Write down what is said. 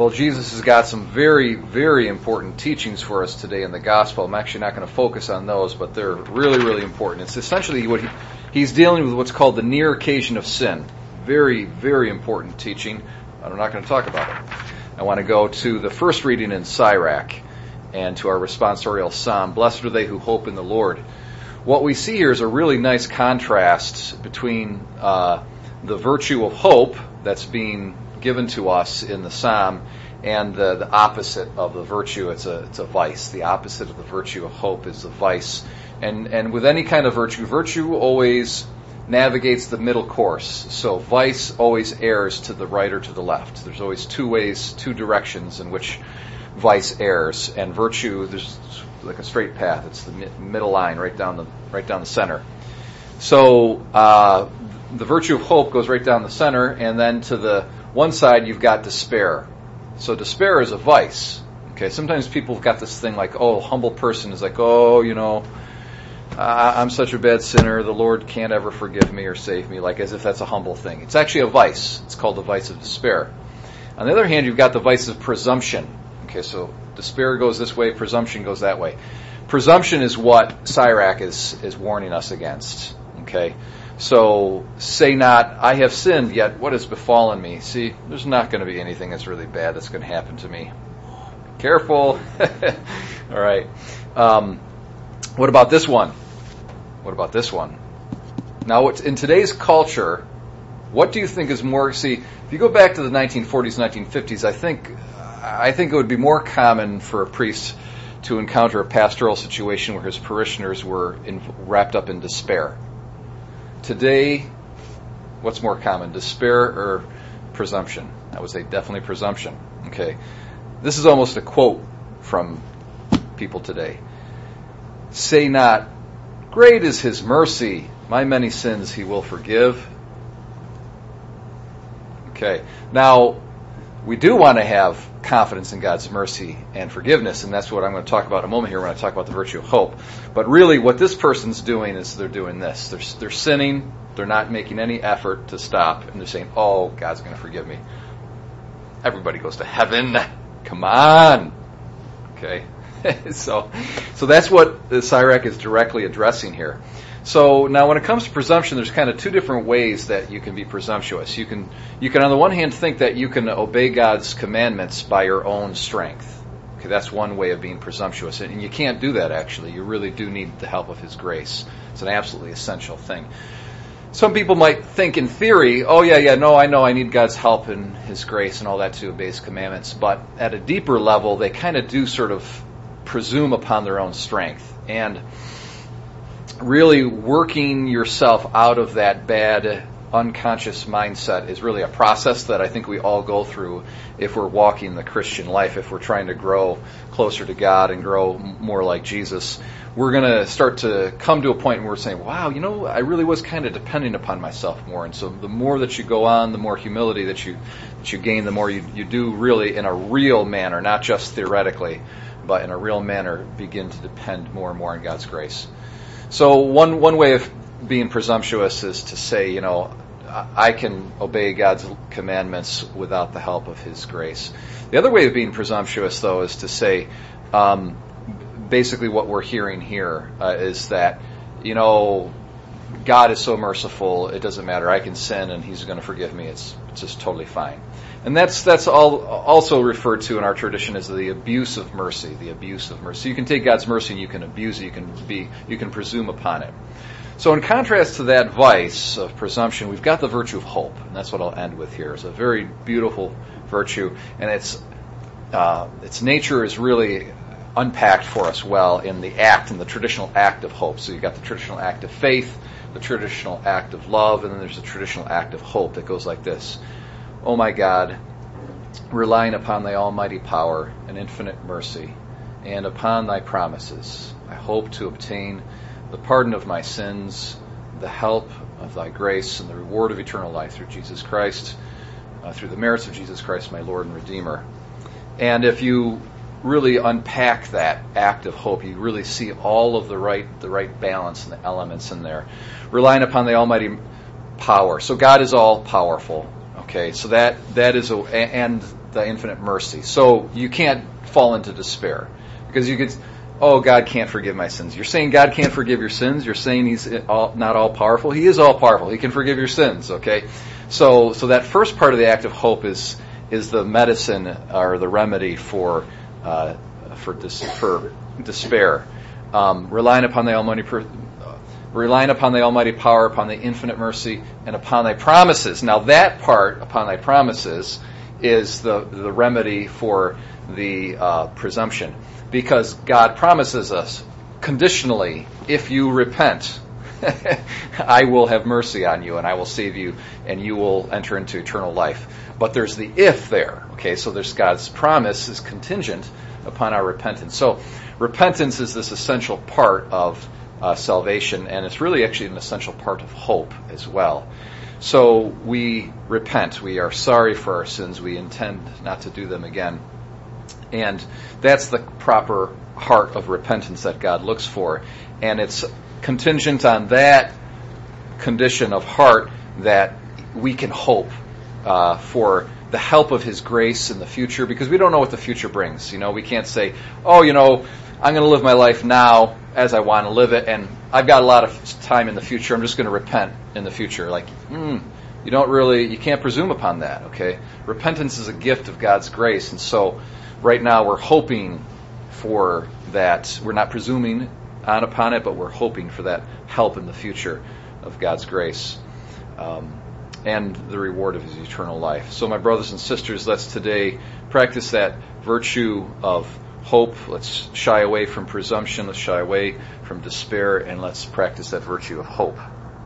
Well, Jesus has got some very, very important teachings for us today in the gospel. I'm actually not going to focus on those, but they're really, really important. It's essentially what he, he's dealing with what's called the near occasion of sin. Very, very important teaching. I'm not going to talk about it. I want to go to the first reading in Sirach and to our responsorial psalm. Blessed are they who hope in the Lord. What we see here is a really nice contrast between uh, the virtue of hope that's being given to us in the psalm and the, the opposite of the virtue it's a it's a vice. The opposite of the virtue of hope is the vice. And and with any kind of virtue virtue always navigates the middle course. So vice always errs to the right or to the left. There's always two ways two directions in which vice errs. And virtue there's like a straight path. It's the middle line right down the right down the center. So uh, the virtue of hope goes right down the center and then to the one side you've got despair. So despair is a vice. Okay, sometimes people have got this thing like, oh, humble person is like, oh, you know, I'm such a bad sinner, the Lord can't ever forgive me or save me, like as if that's a humble thing. It's actually a vice. It's called the vice of despair. On the other hand, you've got the vice of presumption. Okay, so despair goes this way, presumption goes that way. Presumption is what Sirach is, is warning us against. Okay, so say not, I have sinned, yet what has befallen me? See, there's not going to be anything that's really bad that's going to happen to me. Careful. All right. Um, what about this one? What about this one? Now, in today's culture, what do you think is more? See, if you go back to the 1940s, 1950s, I think I think it would be more common for a priest to encounter a pastoral situation where his parishioners were in, wrapped up in despair Today, what's more common, despair or presumption? I would say definitely presumption. Okay. This is almost a quote from people today. Say not, Great is his mercy, my many sins he will forgive. Okay. Now, we do want to have confidence in God's mercy and forgiveness, and that's what I'm going to talk about in a moment here when I talk about the virtue of hope. But really, what this person's doing is they're doing this. They're, they're sinning, they're not making any effort to stop, and they're saying, Oh, God's going to forgive me. Everybody goes to heaven. Come on. Okay. so, so that's what the Sirach is directly addressing here. So now when it comes to presumption, there's kind of two different ways that you can be presumptuous. You can, you can on the one hand think that you can obey God's commandments by your own strength. Okay, that's one way of being presumptuous. And you can't do that actually. You really do need the help of His grace. It's an absolutely essential thing. Some people might think in theory, oh yeah, yeah, no, I know I need God's help and His grace and all that to obey His commandments. But at a deeper level, they kind of do sort of presume upon their own strength. And really working yourself out of that bad unconscious mindset is really a process that I think we all go through if we're walking the Christian life, if we're trying to grow closer to God and grow more like Jesus. We're going to start to come to a point where we're saying, wow, you know, I really was kind of depending upon myself more. And so the more that you go on, the more humility that you, that you gain, the more you, you do really in a real manner, not just theoretically, but in a real manner begin to depend more and more on God's grace. So one one way of being presumptuous is to say, you know, I can obey God's commandments without the help of His grace. The other way of being presumptuous, though, is to say, um, basically what we're hearing here uh, is that, you know, God is so merciful, it doesn't matter. I can sin and He's going to forgive me. It's, it's just totally fine. And that's that's all also referred to in our tradition as the abuse of mercy. The abuse of mercy. You can take God's mercy and you can abuse it. You can be you can presume upon it. So in contrast to that vice of presumption, we've got the virtue of hope, and that's what I'll end with here. It's a very beautiful virtue, and its uh, its nature is really unpacked for us well in the act, in the traditional act of hope. So you've got the traditional act of faith, the traditional act of love, and then there's the traditional act of hope that goes like this. Oh my God, relying upon thy almighty power and infinite mercy, and upon thy promises, I hope to obtain the pardon of my sins, the help of thy grace, and the reward of eternal life through Jesus Christ, uh, through the merits of Jesus Christ, my Lord and Redeemer. And if you really unpack that act of hope, you really see all of the right the right balance and the elements in there. Relying upon the almighty power. So God is all powerful. Okay, so that that is a and the infinite mercy. So you can't fall into despair because you could, oh, God can't forgive my sins. You're saying God can't forgive your sins. You're saying He's all, not all powerful. He is all powerful. He can forgive your sins. Okay, so so that first part of the act of hope is is the medicine or the remedy for uh, for dis- for despair, um, relying upon the Almighty. Per- relying upon the almighty power, upon the infinite mercy, and upon thy promises. Now that part, upon thy promises, is the, the remedy for the uh, presumption. Because God promises us conditionally, if you repent, I will have mercy on you and I will save you and you will enter into eternal life. But there's the if there. Okay, so there's God's promise is contingent upon our repentance. So repentance is this essential part of uh, salvation, and it's really actually an essential part of hope as well. So we repent. We are sorry for our sins. We intend not to do them again. And that's the proper heart of repentance that God looks for. And it's contingent on that condition of heart that we can hope uh, for the help of His grace in the future because we don't know what the future brings. You know, we can't say, oh, you know, I'm going to live my life now as I want to live it, and I've got a lot of time in the future. I'm just going to repent in the future. Like, mm, you don't really, you can't presume upon that. Okay, repentance is a gift of God's grace, and so right now we're hoping for that. We're not presuming on upon it, but we're hoping for that help in the future of God's grace. Um, and the reward of his eternal life. So, my brothers and sisters, let's today practice that virtue of hope. Let's shy away from presumption. Let's shy away from despair, and let's practice that virtue of hope.